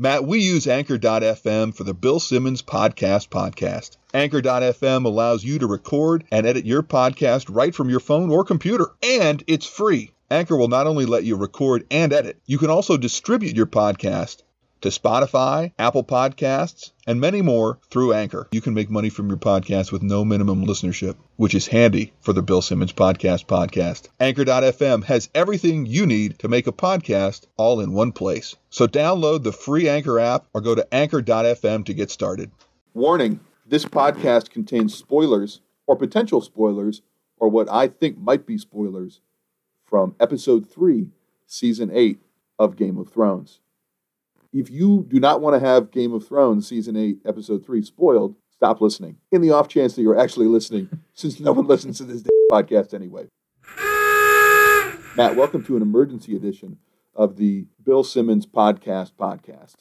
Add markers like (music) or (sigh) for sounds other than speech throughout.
Matt, we use Anchor.fm for the Bill Simmons Podcast podcast. Anchor.fm allows you to record and edit your podcast right from your phone or computer, and it's free. Anchor will not only let you record and edit, you can also distribute your podcast to Spotify, Apple Podcasts, and many more through Anchor. You can make money from your podcast with no minimum listenership, which is handy for the Bill Simmons Podcast podcast. Anchor.fm has everything you need to make a podcast all in one place. So download the free Anchor app or go to Anchor.fm to get started. Warning this podcast contains spoilers or potential spoilers, or what I think might be spoilers, from episode 3, season 8 of Game of Thrones. If you do not want to have Game of Thrones season 8, episode 3 spoiled, stop listening. In the off chance that you're actually listening, (laughs) since no one listens to this podcast anyway. Matt, welcome to an emergency edition of the Bill Simmons Podcast podcast.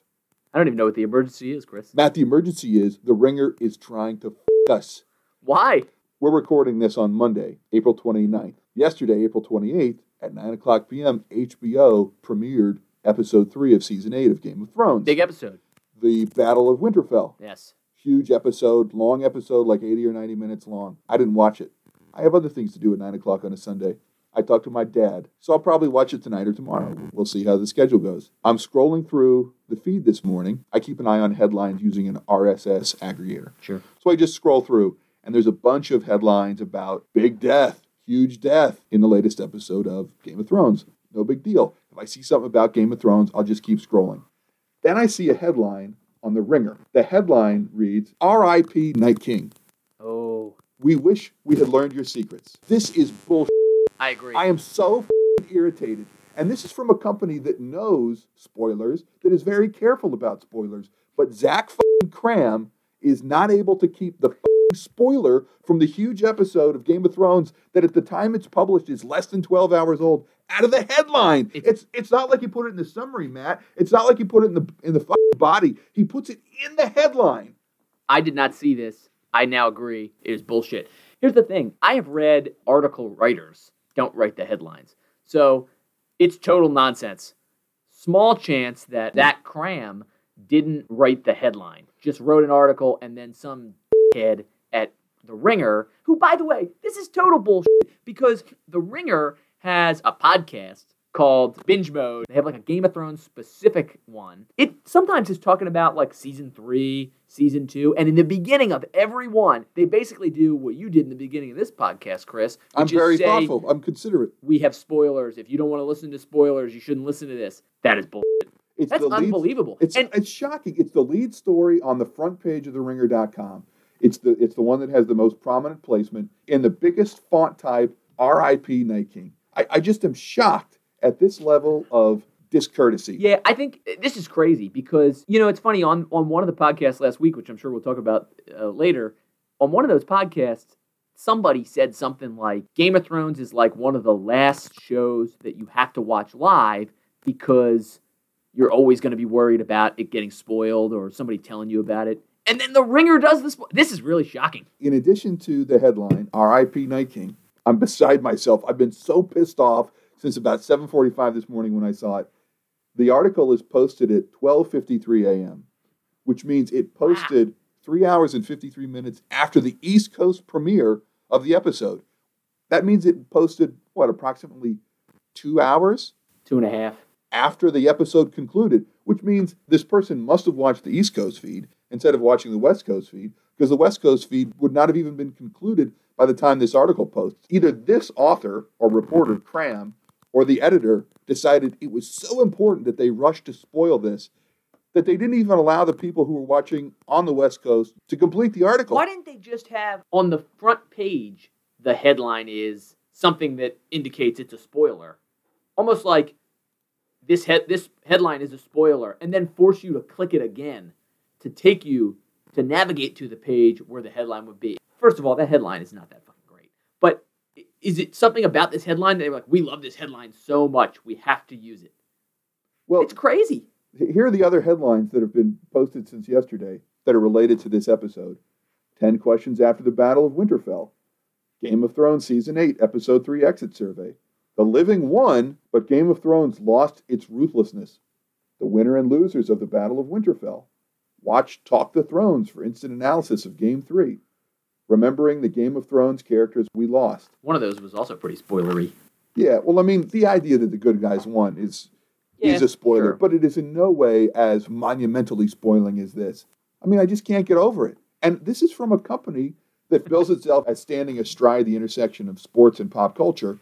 I don't even know what the emergency is, Chris. Matt, the emergency is the ringer is trying to f us. Why? We're recording this on Monday, April 29th. Yesterday, April 28th, at 9 o'clock p.m., HBO premiered episode 3 of season 8 of Game of Thrones. Big episode. The Battle of Winterfell. Yes. Huge episode, long episode, like 80 or 90 minutes long. I didn't watch it. I have other things to do at 9 o'clock on a Sunday. I talked to my dad, so I'll probably watch it tonight or tomorrow. We'll see how the schedule goes. I'm scrolling through the feed this morning. I keep an eye on headlines using an RSS aggregator. Sure. So I just scroll through, and there's a bunch of headlines about big death, huge death in the latest episode of Game of Thrones. No big deal. If I see something about Game of Thrones, I'll just keep scrolling. Then I see a headline on the Ringer. The headline reads R.I.P. Night King. Oh, We wish we had learned your secrets. This is bullshit. I agree. I am so irritated. And this is from a company that knows spoilers, that is very careful about spoilers. But Zach f***ing Kram is not able to keep the spoiler from the huge episode of Game of Thrones that at the time it's published is less than 12 hours old out of the headline. It- It's it's not like he put it in the summary, Matt. It's not like he put it in the in the body. He puts it in the headline. I did not see this. I now agree. It is bullshit. Here's the thing I have read article writers don't write the headlines. So it's total nonsense. Small chance that that Kram didn't write the headline, just wrote an article and then some head at The Ringer, who, by the way, this is total bullshit because The Ringer has a podcast called Binge Mode. They have like a Game of Thrones specific one. It sometimes is talking about like season three, season two, and in the beginning of every one, they basically do what you did in the beginning of this podcast, Chris. I'm very say, thoughtful. I'm considerate. We have spoilers. If you don't want to listen to spoilers, you shouldn't listen to this. That is bullshit. It's That's lead- unbelievable. It's and it's shocking. It's the lead story on the front page of the ringer.com. It's the it's the one that has the most prominent placement in the biggest font type RIP Night King. I, I just am shocked at this level of discourtesy. Yeah, I think this is crazy because you know it's funny on on one of the podcasts last week, which I'm sure we'll talk about uh, later. On one of those podcasts, somebody said something like Game of Thrones is like one of the last shows that you have to watch live because you're always going to be worried about it getting spoiled or somebody telling you about it. And then the Ringer does this. This is really shocking. In addition to the headline RIP Night King, I'm beside myself. I've been so pissed off since about 7:45 this morning when I saw it. The article is posted at 12:53 a.m., which means it posted 3 hours and 53 minutes after the East Coast premiere of the episode. That means it posted what approximately 2 hours Two and a half. after the episode concluded, which means this person must have watched the East Coast feed instead of watching the West Coast feed, because the West Coast feed would not have even been concluded by the time this article posts. Either this author or reporter, Kram, or the editor decided it was so important that they rushed to spoil this that they didn't even allow the people who were watching on the West Coast to complete the article. Why didn't they just have on the front page the headline is something that indicates it's a spoiler? Almost like this head this headline is a spoiler and then force you to click it again to take you to navigate to the page where the headline would be. First of all, that headline is not that fucking great. But is it something about this headline that they're like, we love this headline so much, we have to use it? well, It's crazy. Here are the other headlines that have been posted since yesterday that are related to this episode. 10 questions after the Battle of Winterfell. Game of Thrones Season 8, Episode 3 Exit Survey. The Living won, but Game of Thrones lost its ruthlessness. the winner and losers of the Battle of Winterfell. Watch Talk the Thrones for instant analysis of Game 3. Remembering the Game of Thrones characters we lost. One of those was also pretty spoilery. Yeah, well, I mean, the idea that the good guys won is Yeah, is a spoiler, sure. but it is in no way as monumentally spoiling as this. I mean, I just can't get over it. And this is from a company that bills itself as standing astride the intersection of sports and pop culture,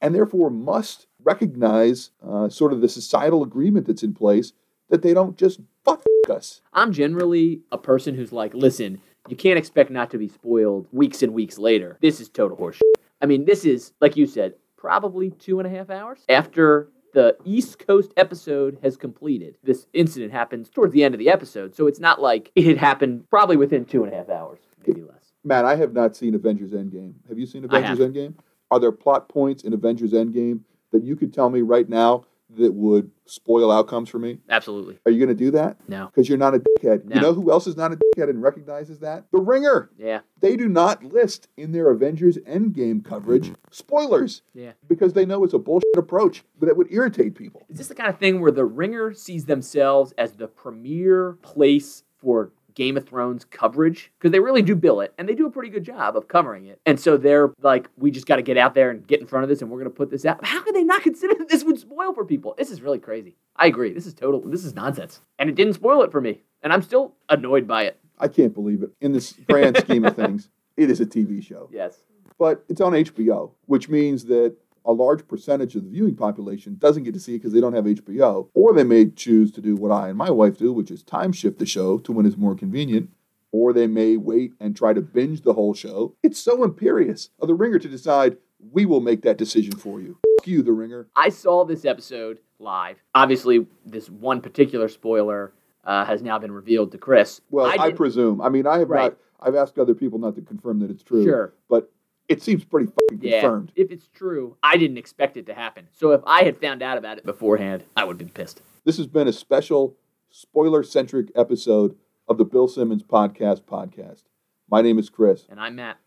and therefore must recognize uh, sort of the societal agreement that's in place that they don't just fuck us. I'm generally a person who's like, listen, you can't expect not to be spoiled weeks and weeks later. This is total horseshit. I mean, this is, like you said, probably two and a half hours after the East Coast episode has completed. This incident happens towards the end of the episode, so it's not like it had happened probably within two and a half hours, maybe less. Matt, I have not seen Avengers Endgame. Have you seen Avengers Endgame? Are there plot points in Avengers Endgame that you could tell me right now that would spoil outcomes for me? Absolutely. Are you going to do that? No. Because you're not a dickhead. No. You know who else is not a dickhead and recognizes that? The Ringer. Yeah. They do not list in their Avengers Endgame coverage spoilers Yeah. because they know it's a bullshit approach that would irritate people. Is this the kind of thing where the Ringer sees themselves as the premier place for Game of Thrones coverage? Because they really do bill it, and they do a pretty good job of covering it. And so they're like, we just got to get out there and get in front of this, and we're going to put this out. How could they not consider that this would spoil for people? This is really crazy. I agree. This is total. This is nonsense, and it didn't spoil it for me, and I'm still annoyed by it. I can't believe it. In this grand scheme of things, it is a TV show. Yes. But it's on HBO, which means that a large percentage of the viewing population doesn't get to see it because they don't have HBO. Or they may choose to do what I and my wife do, which is time shift the show to when it's more convenient. Or they may wait and try to binge the whole show. It's so imperious of the ringer to decide, we will make that decision for you. F you, the ringer. I saw this episode live. Obviously, this one particular spoiler uh, has now been revealed to Chris. Well, I, didn't- presume. I mean, I have Right. not, I've asked other people not to confirm that it's true. Sure. But it seems pretty fucking yeah, confirmed. If it's true, I didn't expect it to happen. So if I had found out about it beforehand, I would have been pissed. This has been a special spoiler centric episode of the Bill Simmons Podcast podcast. My name is Chris. And I'm Matt.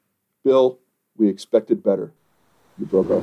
Bill, we expected better. You broke our.